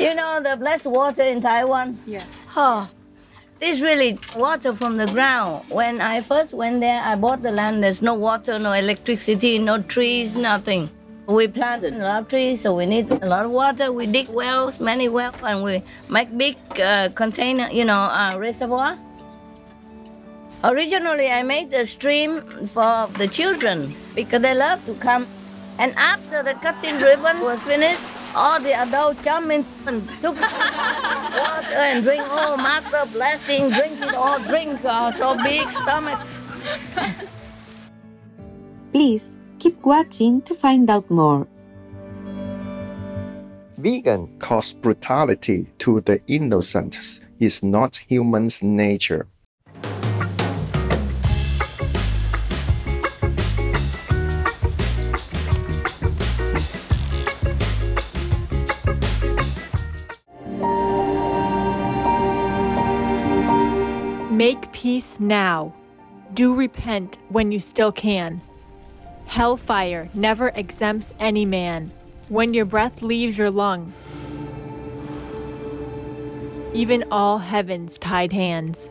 You know the blessed water in Taiwan? Yeah. Oh, this really water from the ground. When I first went there, I bought the land. There's no water, no electricity, no trees, nothing. We planted a lot of trees, so we need a lot of water. We dig wells, many wells, and we make big uh, container, you know, uh, reservoir. Originally, I made the stream for the children because they love to come. And after the cutting ribbon was finished, all the adults come in and took water and drink. Oh, Master blessing, drink it all, drink. Uh, so big stomach. Please keep watching to find out more. Vegan cause brutality to the innocent is not human's nature. Make peace now. Do repent when you still can. Hellfire never exempts any man when your breath leaves your lung. Even all heaven's tied hands.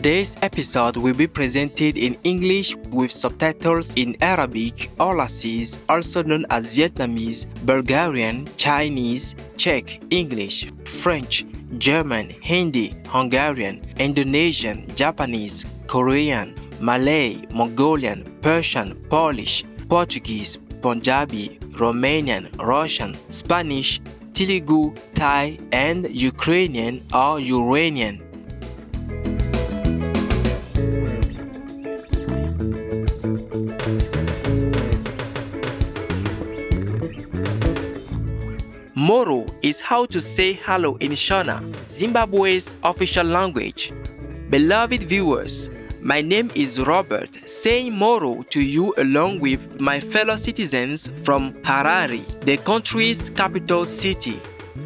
Today's episode will be presented in English with subtitles in Arabic, Aulacese, also known as Vietnamese, Bulgarian, Chinese, Czech, English, French, German, Hindi, Hungarian, Indonesian, Japanese, Korean, Malay, Mongolian, Persian, Polish, Portuguese, Punjabi, Romanian, Russian, Spanish, Telugu, Thai, and Ukrainian or Uranian. Is how to say hello in Shona, Zimbabwe's official language. Beloved viewers, my name is Robert, saying Mhoro to you along with my fellow citizens from Harare, the country's capital city.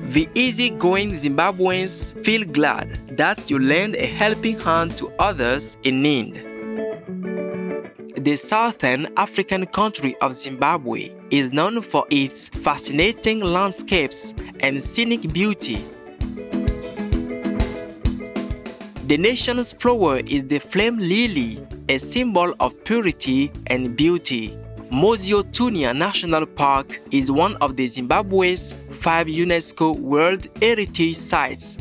The easygoing Zimbabweans feel glad that you lend a helping hand to others in need. The southern African country of Zimbabwe is known for its fascinating landscapes and scenic beauty. The nation's flower is the flame lily, a symbol of purity and beauty. Mosi-oa-Tunya National Park is one of the Zimbabwe's five UNESCO World Heritage Sites.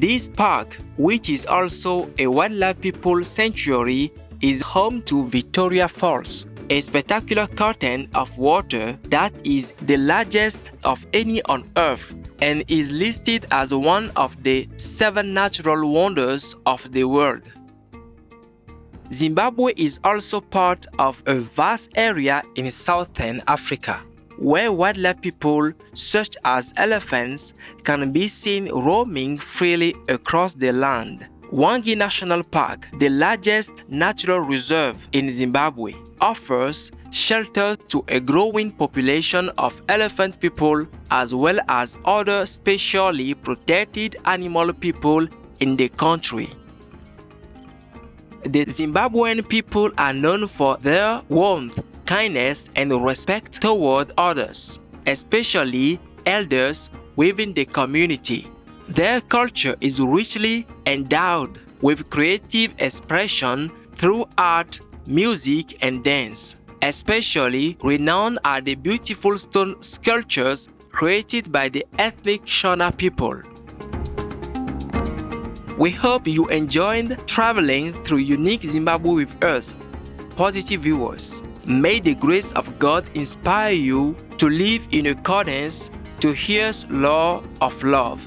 This park, which is also a wildlife people sanctuary, is home to Victoria Falls, a spectacular curtain of water that is the largest of any on earth and is listed as one of the seven natural wonders of the world. Zimbabwe is also part of a vast area in southern Africa where wildlife people such as elephants can be seen roaming freely across the land. Hwange National Park, the largest natural reserve in Zimbabwe, offers shelter to a growing population of elephant people as well as other specially protected animal people in the country. The Zimbabwean people are known for their warmth, kindness, and respect toward others, especially elders within the community. Their culture is richly endowed with creative expression through art, music, and dance. Especially renowned are the beautiful stone sculptures created by the ethnic Shona people. We hope you enjoyed traveling through unique Zimbabwe with us, positive viewers. May the grace of God inspire you to live in accordance to His law of love.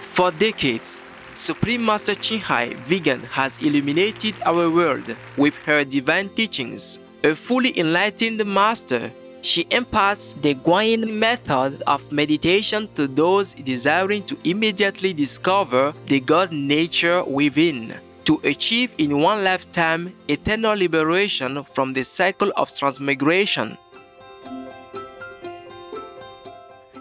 For decades, Supreme Master Ching Hai Vegan has illuminated our world with her divine teachings. A fully enlightened master, she imparts the Guanyin method of meditation to those desiring to immediately discover the God nature within, to achieve in one lifetime eternal liberation from the cycle of transmigration.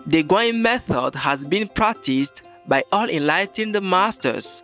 The Guanyin method has been practiced by all enlightened masters,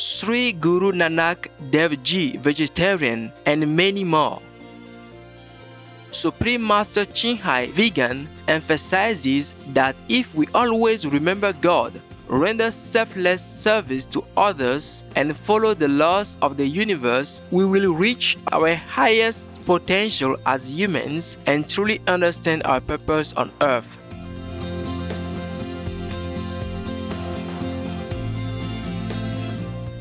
Sri Guru Nanak Dev Ji, vegetarian, and many more. Supreme Master Ching Hai, vegan, emphasizes that if we always remember God, render selfless service to others, and follow the laws of the universe, we will reach our highest potential as humans and truly understand our purpose on earth.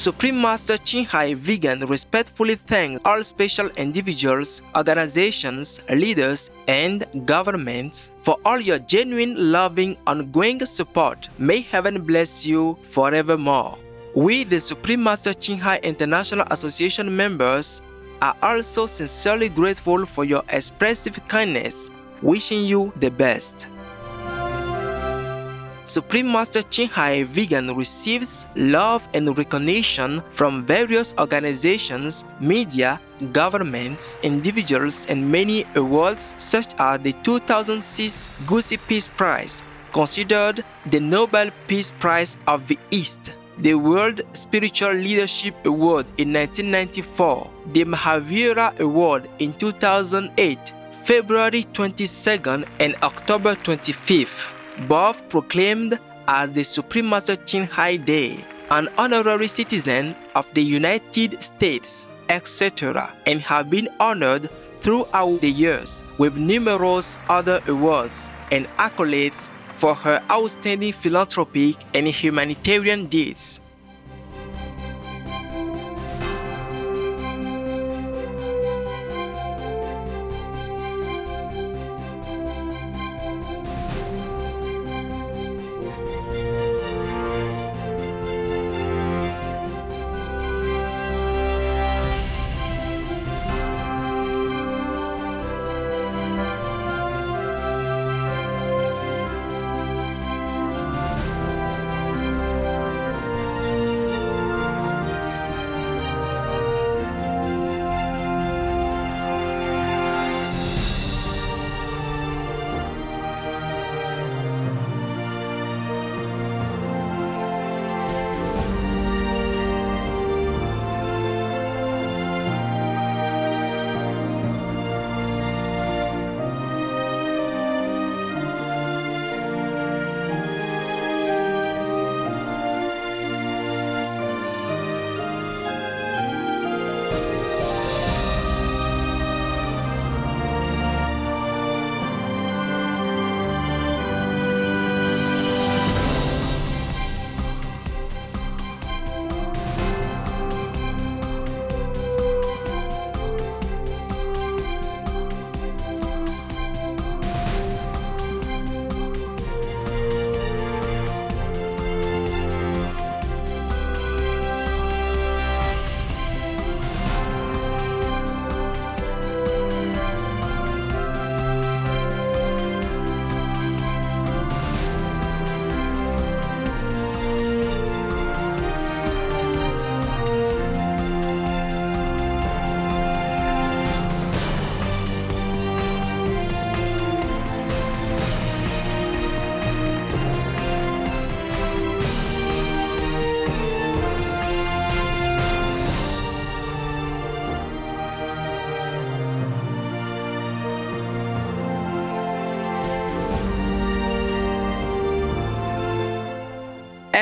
Supreme Master Ching Hai Vegan respectfully thanks all special individuals, organizations, leaders, and governments for all your genuine, loving, ongoing support. May heaven bless you forevermore. We, the Supreme Master Ching Hai International Association members, are also sincerely grateful for your expressive kindness, wishing you the best. Supreme Master Ching Hai Vegan receives love and recognition from various organizations, media, governments, individuals, and many awards such as the 2006 Gusi Peace Prize, considered the Nobel Peace Prize of the East, the World Spiritual Leadership Award in 1994, the Mahavira Award in 2008, February 22nd and October 25th both proclaimed as the Supreme Master Ching Hai Day, an honorary citizen of the United States, etc., and have been honored throughout the years with numerous other awards and accolades for her outstanding philanthropic and humanitarian deeds.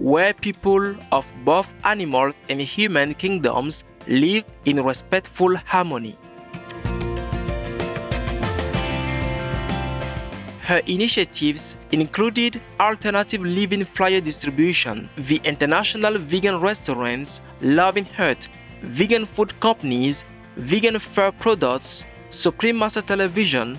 where people of both animal and human kingdoms live in respectful harmony. Her initiatives included alternative living flyer distribution, the international vegan restaurants, Loving Heart, vegan food companies, vegan fur products, Supreme Master Television,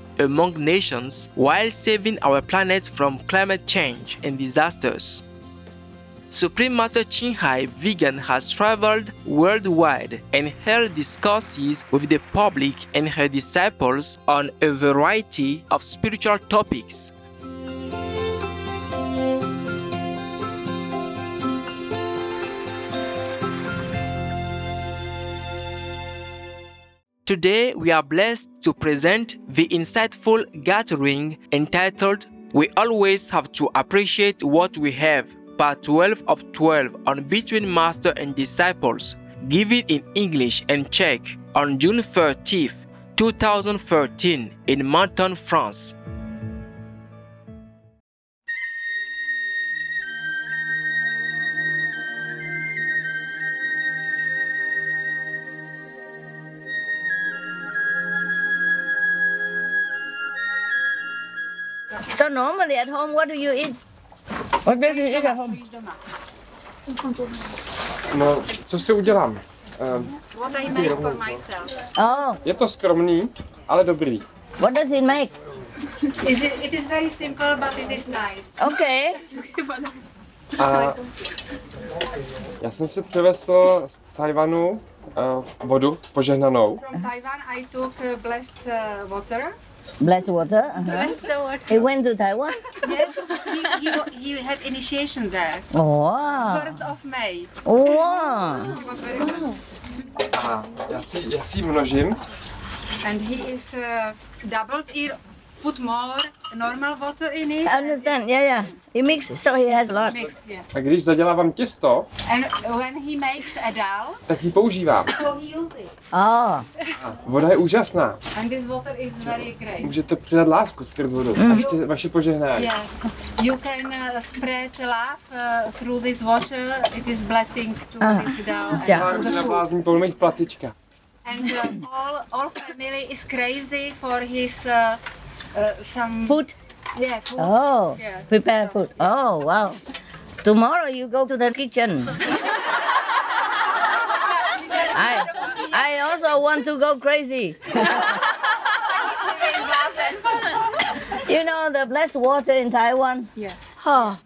among nations while saving our planet from climate change and disasters. Supreme Master Ching Hai Vegan has traveled worldwide and held discourses with the public and her disciples on a variety of spiritual topics. Today, we are blessed to present the insightful gathering entitled We Always Have to Appreciate What We Have part 12 of 12 on Between Master and Disciples, given in English and Czech on June 30th, 2013 in Menton, France. Normally at home, what do you eat? What do you eat at home? No, co si udělám? Um, What I make for myself. Oh, je to skromný, ale dobrý. what does it make? Is it, it is very simple, but it is nice. Okay. A já jsem si přivezl z Tajvanu uh, vodu požehnanou. From Taiwan, I took uh, blessed uh, water. Black water. Uh-huh. Blessed water. He went to Taiwan. Yes, he, he, he had initiation there. Oh. First of May. Oh. He was very good. A já si, já si. And he is uh, doubled it. Put more normal water in it. I understand. Yeah, yeah. He mixes, so he has a lot. Mix, yeah. A když zadělávám těsto, And when he makes a dal, tak ji používám. so he uses it. Oh, Voda je úžasná. And this water is very great. Můžete přidat lásku skrz vodu. A ještě vaše požehnání. Yeah, you can uh, spread love uh, through this water. It is blessing to Ah. this dal and Yeah. to the na food. blázní placička. And uh, all all family is crazy for his uh, uh, some food. Yeah, food. Oh, Yeah. prepare food. Oh, wow. Tomorrow you go to the kitchen. I, I also want to go crazy. you know the blessed water in Taiwan? Yeah. Oh,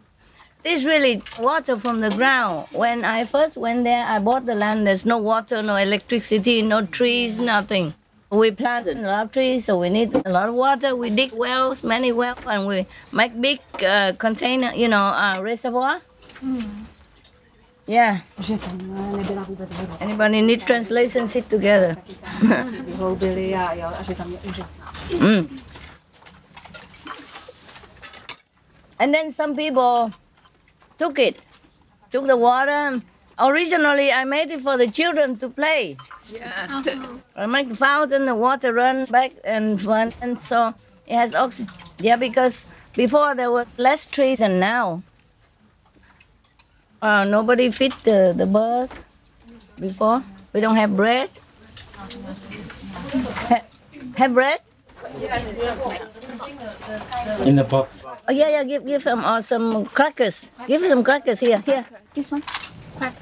this really water from the ground. When I first went there, I bought the land. There's no water, no electricity, no trees, nothing. We plant a lot of trees, so we need a lot of water. We dig wells, many wells, and we make big uh, container, you know, uh, reservoir. Yeah. Anybody needs translation, sit together. Mm. And then some people took it, took the water, Originally, I made it for the children to play. Yeah. I make the fountain, the water runs back and front, and so it has oxygen. Yeah, because before there were less trees than now. Uh, nobody feed the, the birds before. We don't have bread. Ha- have bread? In the box. Oh yeah, yeah. Give give them uh, some crackers. Give them crackers here, here. This one.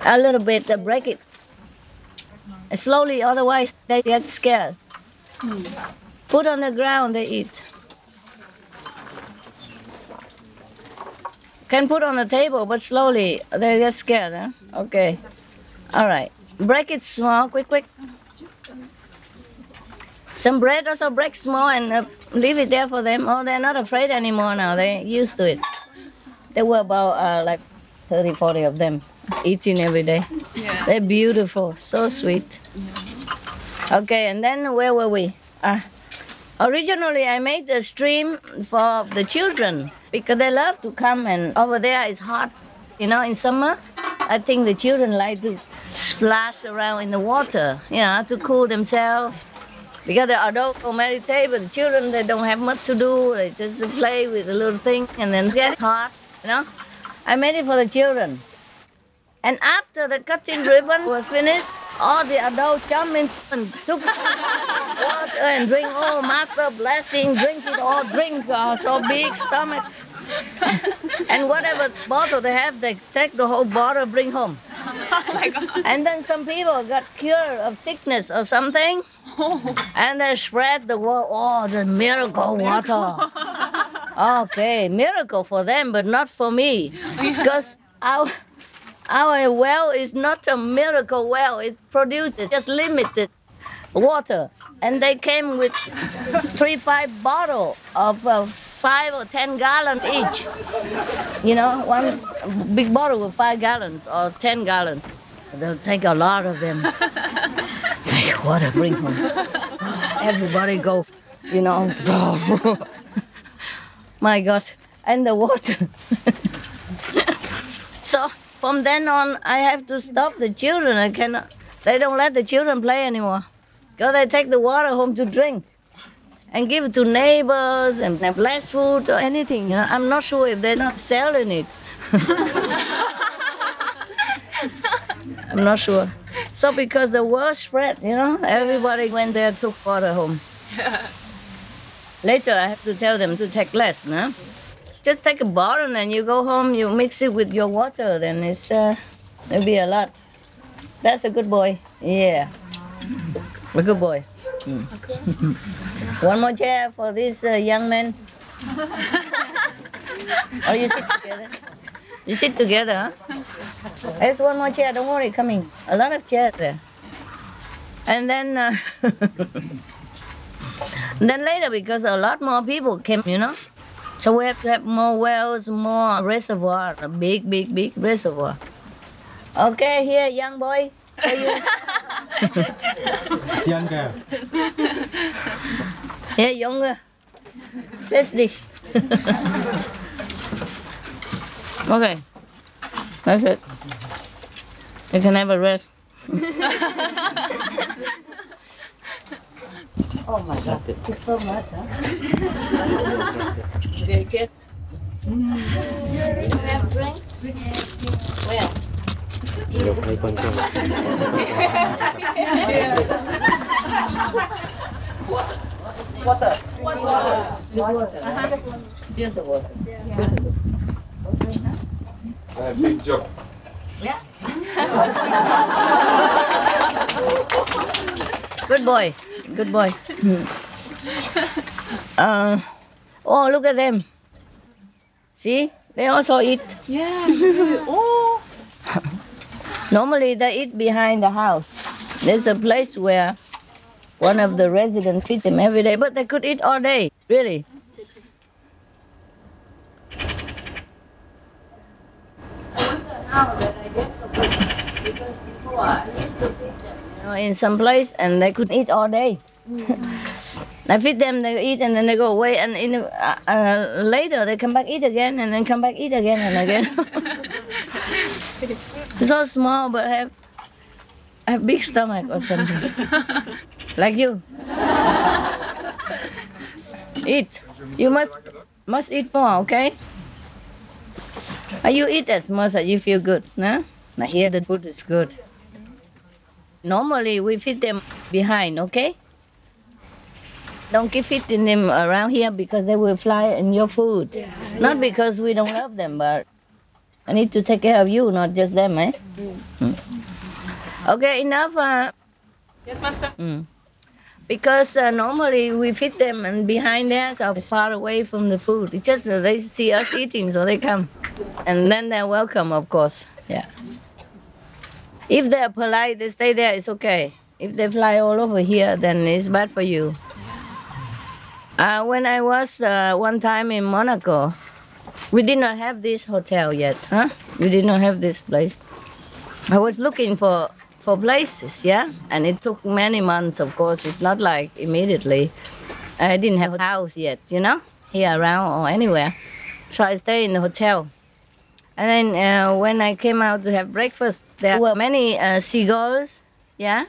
A little bit. Uh, break it slowly, otherwise they get scared. Put on the ground, they eat. Can put on the table, but slowly they get scared. Huh? Okay. All right. Break it small, quick, quick. Some bread also break small and uh, leave it there for them. Oh, they're not afraid anymore now. They're used to it. There were about uh, like 30, 40 of them eating every day. Yeah. They're beautiful, so sweet. Okay, and then where were we? Uh, originally, I made the stream for the children because they love to come, and over there it's hot. You know, in summer, I think the children like to splash around in the water, you know, to cool themselves. Because the adults will meditate, but the children they don't have much to do. They just play with the little things and then get hot. You know, I made it for the children. And after the cutting ribbon was finished, all the adults come in and took water and drink. Oh, master blessing, drink it all, drink. Oh, so big stomach. and whatever bottle they have, they take the whole bottle, bring home. Oh my god. And then some people got cured of sickness or something, and they spread the word. Oh, the miracle water. Okay, miracle for them, but not for me, because our our well is not a miracle well. It produces just limited water, and they came with three, five bottle of uh, five or ten gallons each. You know, one big bottle with five gallons or ten gallons. They'll take a lot of them. Take water, bring home. Everybody goes, you know. My God, and the water. from then on, I have to stop the children. I cannot. They don't let the children play anymore. Because they take the water home to drink and give it to neighbors and have less food or anything. You know, I'm not sure if they're not selling it. I'm not sure. So because the word spread, you know, everybody went there took water home. Later, I have to tell them to take less, no? Just take a bottle and then you go home, you mix it with your water, then it's, uh, it'll be a lot. That's a good boy. Yeah. A good boy. Mm. One more chair for this uh, young man. or you sit together. You sit together, huh? There's one more chair, don't worry, coming. A lot of chairs there. And then, uh, then later, because a lot more people came, you know, so we have to have more wells, more reservoir, a big, big, big reservoir. Okay, here, young boy. Are you? It's younger. Here, younger. Setz dich. okay, that's it. You can have a rest. Oh my god, it's, you so much, huh? Richard? Do mm. You have a drink? Well. Look, may consume. Water. Water. Water. Water. Uh-huh. The water. Yeah. yeah. Beautiful. Big job. Yeah. Good boy. Good boy. Uh, oh, look at them. See? They also eat. Yeah. oh. Normally, they eat behind the house. There's a place where one of the residents feeds them every day, but they could eat all day, really. You know, in some place, and they could eat all day. I feed them, they eat, and then they go away. And in uh, uh, later, they come back eat again, and then come back eat again and again. So small, but have have big stomach or something. like you. Eat. You must must eat more, okay? You eat as much as you feel good, no? Now here the food is good. Normally we feed them behind, okay? Don't keep feeding them around here because they will fly in your food. Not because we don't love them, but I need to take care of you, not just them, eh? Mm. Okay, enough. Uh, Yes, master. Mm. Because uh, normally we feed them and behind there, so far away from the food. It's just uh, they see us eating, so they come. And then they're welcome, of course. Yeah. If they're polite, they stay there, it's okay. If they fly all over here, then it's bad for you. Uh, when I was uh, one time in Monaco, we did not have this hotel yet, huh? We did not have this place. I was looking for for places, yeah, and it took many months. Of course, it's not like immediately. I didn't have a house yet, you know, here around or anywhere, so I stayed in the hotel. And then uh, when I came out to have breakfast, there were many uh, seagulls, yeah,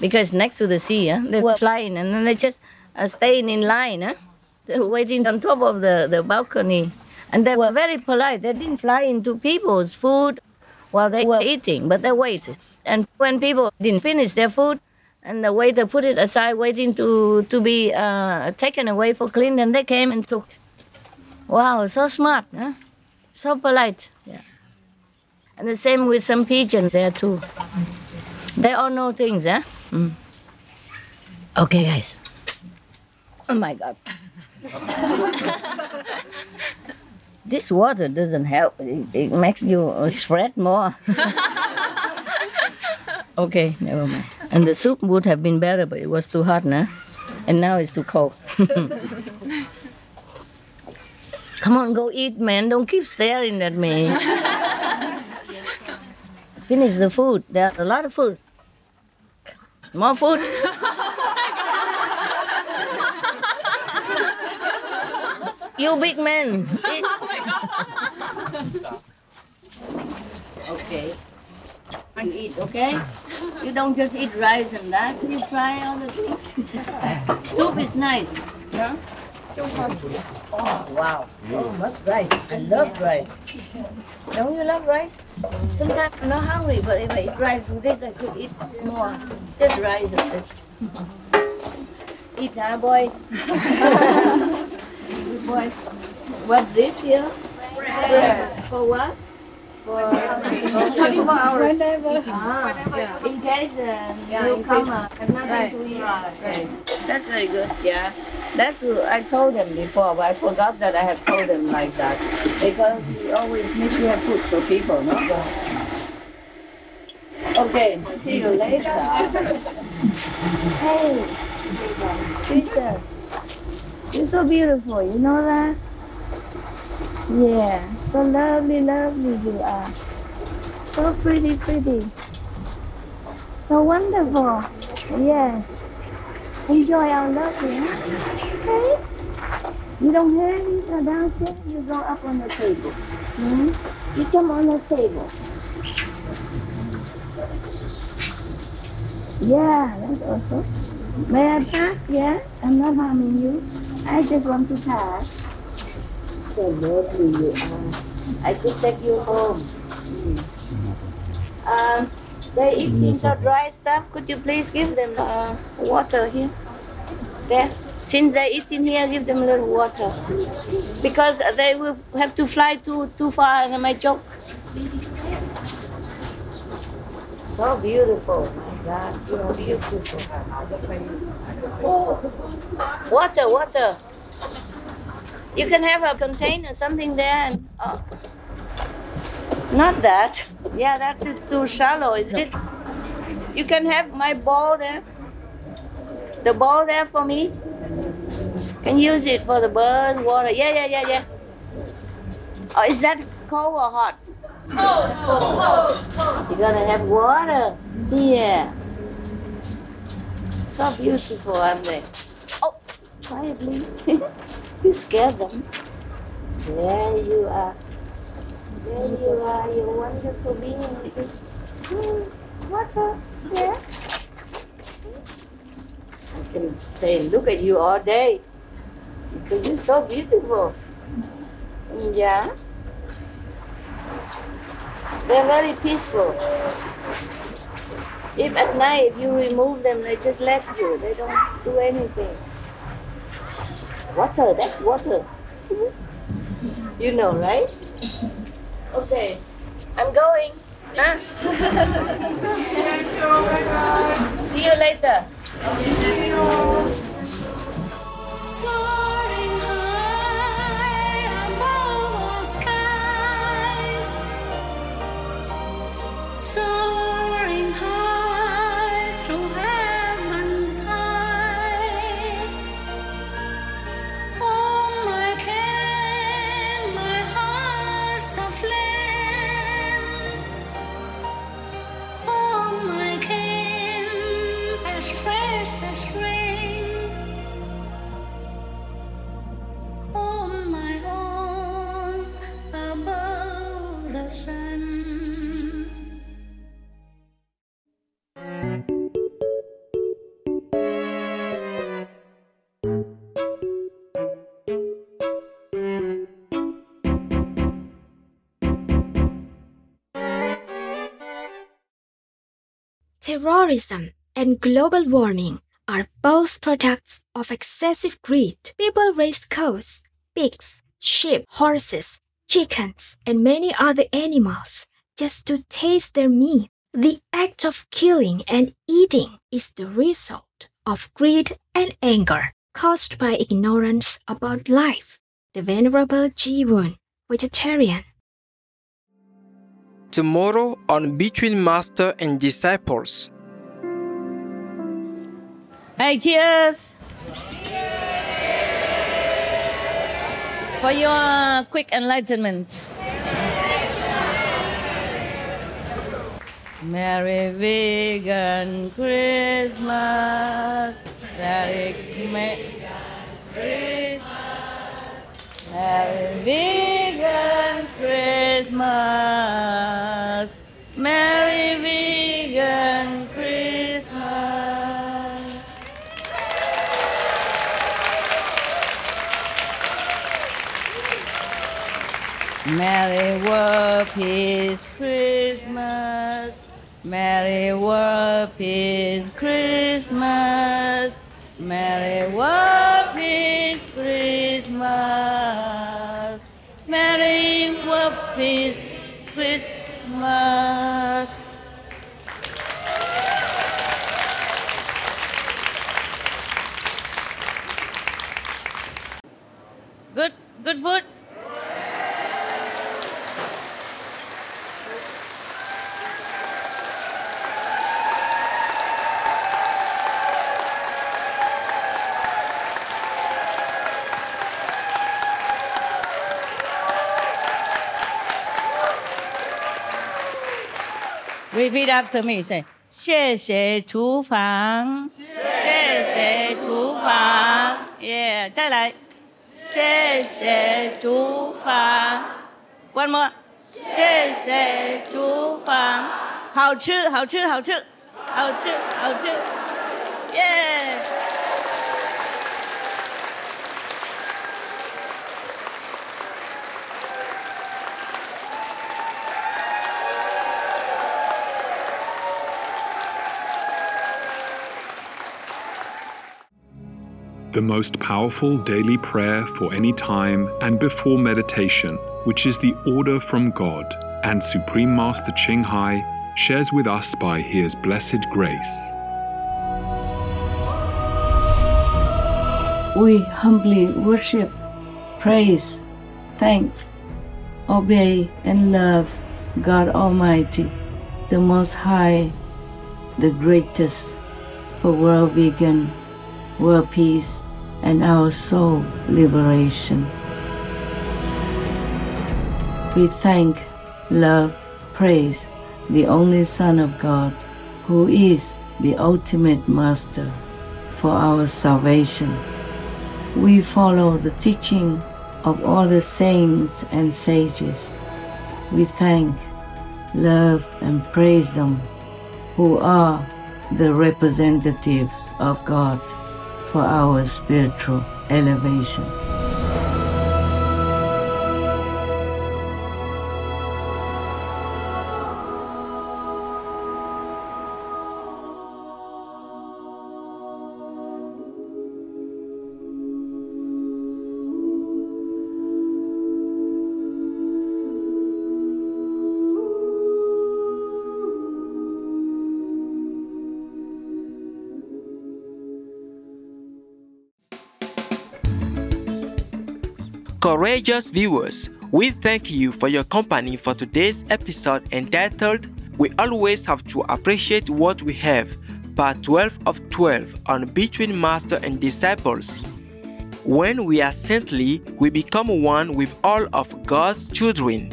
because next to the sea, yeah, they were flying, and then they just uh, staying in line, huh? They were waiting on top of the, the balcony, and they were very polite. They didn't fly into people's food while they were eating, but they waited. And when people didn't finish their food, and the waiter put it aside, waiting to to be uh, taken away for clean, then they came and took. Wow, so smart, huh? So polite. Yeah. And the same with some pigeons there too. They all know things, huh? Mm. Okay, guys. Oh my God. this water doesn't help. It, it makes you sweat more. okay, never mind. And the soup would have been better, but it was too hot, nah? And now it's too cold. Come on, go eat, man. Don't keep staring at me. Finish the food. There's a lot of food. More food. you big man. Eat. okay. You eat, okay? You don't just eat rice and that. You try other things. Soup is nice. Yeah? Oh, wow. So much rice. I love rice. Don't you love rice? Sometimes I'm not hungry, but if I eat rice with this, I could eat more. Just rice and this. Eat, huh, boy? Good boy. What's this here? Bread. For what? For 24 hours. Ah, in case uh, come uh, have nothing to eat. Right. That's very good. Yeah. That's what I told them before, but I forgot that I have told them like that because we always make sure have food for people, no? Okay. See you later. hey, princess, you're so beautiful. You know that? Yeah, so lovely, lovely you are. So pretty, pretty. So wonderful. Yes. Enjoy our here. Okay? You don't hear me uh, downstairs, you go up on the table. Hmm? You come on the table. Yeah, that's awesome. May I pass? Yeah? I'm not harming you. I just want to pass. So lovely you are. I could take you home. Hmm. Um, they eating so dry stuff. Could you please give them uh, water here? There. Since they eating here, give them a little water. Because they will have to fly too too far and I might choke. So beautiful. My God, you're beautiful. Oh. Water, water. You can have a container, something there, and oh. not that. Yeah, that's it too shallow, is it? You can have my ball there. The ball there for me. Can use it for the bird, water. Yeah, yeah, yeah, yeah. Oh, is that cold or hot? Cold, cold, cold. You're gonna have water here. So beautiful, aren't they? Oh, quietly. you scared them. There you are. There you are, you wonderful being. Water, yeah. I can say, look at you all day because you're so beautiful. Yeah. They're very peaceful. If at night you remove them, they just let you. They don't do anything. Water, that's water. You know, right? Okay. I'm going. Huh? See you later. Soaring high Terrorism and global warming are both products of excessive greed. People raise cows, pigs, sheep, horses, chickens, and many other animals just to taste their meat. The act of killing and eating is the result of greed and anger caused by ignorance about life. The Venerable Ji Won, vegetarian. Tomorrow on Between Master and Disciples. Hey, cheers! For your quick enlightenment. Merry vegan Christmas. Merry Christmas. Merry vegan Christmas. Merry vegan Christmas. Merry World Peace Christmas. Merry World Peace Christmas. Merry World Peace Christmas. Peace Christmas. Good, good food. Repeat after me. Say, 谢谢厨房，谢谢厨房，耶！再来，谢谢厨房。One more，谢谢厨房，好吃，好吃，好吃，好吃，好吃，耶！The most powerful daily prayer for any time and before meditation, which is the order from God, and Supreme Master Ching Hai shares with us by His blessed grace. We humbly worship, praise, thank, obey, and love God Almighty, the Most High, the greatest for world vegan, world peace, and our soul liberation. We thank, love, praise the only Son of God, who is the ultimate Master for our salvation. We follow the teaching of all the saints and sages. we thank, love, and praise them who are the representatives of God for our spiritual elevation. Courageous viewers, we thank you for your company for today's episode entitled We Always Have to Appreciate What We Have, Part 12 of 12 on Between Master and Disciples. When we are saintly, we become one with all of God's children.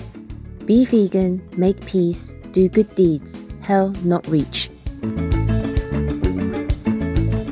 Be vegan, make peace, do good deeds, hell not reach.